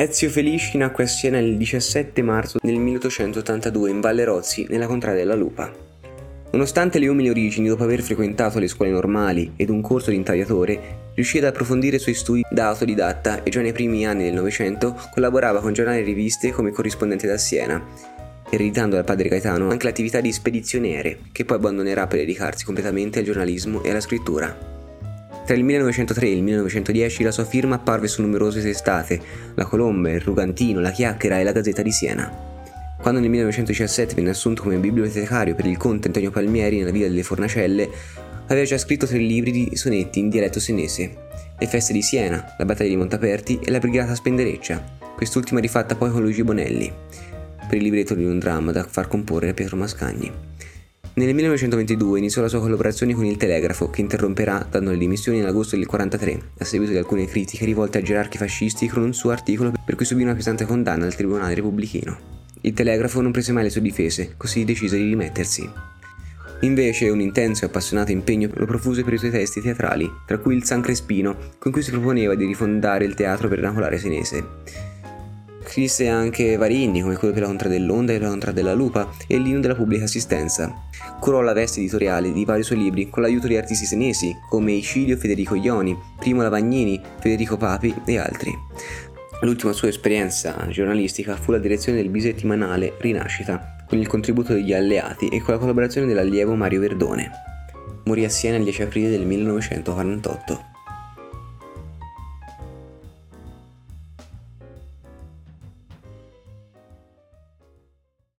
Ezio Felici nacque a Siena il 17 marzo del 1882 in Valle Rozzi, nella contrada della Lupa. Nonostante le umili origini, dopo aver frequentato le scuole normali ed un corso di intagliatore, riuscì ad approfondire i suoi studi da autodidatta e già nei primi anni del Novecento collaborava con giornali e riviste come corrispondente da Siena, ereditando dal padre Gaetano anche l'attività di spedizioniere, che poi abbandonerà per dedicarsi completamente al giornalismo e alla scrittura. Tra il 1903 e il 1910 la sua firma apparve su numerose testate, La Colomba, Il Rugantino, La Chiacchiera e La Gazzetta di Siena. Quando nel 1917 venne assunto come bibliotecario per il conte Antonio Palmieri nella villa delle Fornacelle, aveva già scritto tre libri di sonetti in dialetto senese, Le feste di Siena, La battaglia di Montaperti e La brigata Spendereccia, quest'ultima rifatta poi con Luigi Bonelli, per il libretto di un dramma da far comporre a Pietro Mascagni. Nel 1922 iniziò la sua collaborazione con il Telegrafo, che interromperà dando le dimissioni nell'agosto del 1943, a seguito di alcune critiche rivolte a gerarchi fascisti con un suo articolo per cui subì una pesante condanna al Tribunale Repubblichino. Il Telegrafo non prese mai le sue difese, così decise di rimettersi. Invece un intenso e appassionato impegno lo profuse per i suoi testi teatrali, tra cui il San Crespino, con cui si proponeva di rifondare il teatro vernacolare senese. Scrisse anche vari inni come quello per la contra dell'onda e la contra della lupa e l'inno della pubblica assistenza. Curò la veste editoriale di vari suoi libri con l'aiuto di artisti senesi come Icilio Federico Ioni, Primo Lavagnini, Federico Papi e altri. L'ultima sua esperienza giornalistica fu la direzione del bisettimanale Rinascita, con il contributo degli alleati e con la collaborazione dell'allievo Mario Verdone. Morì a Siena il 10 aprile del 1948.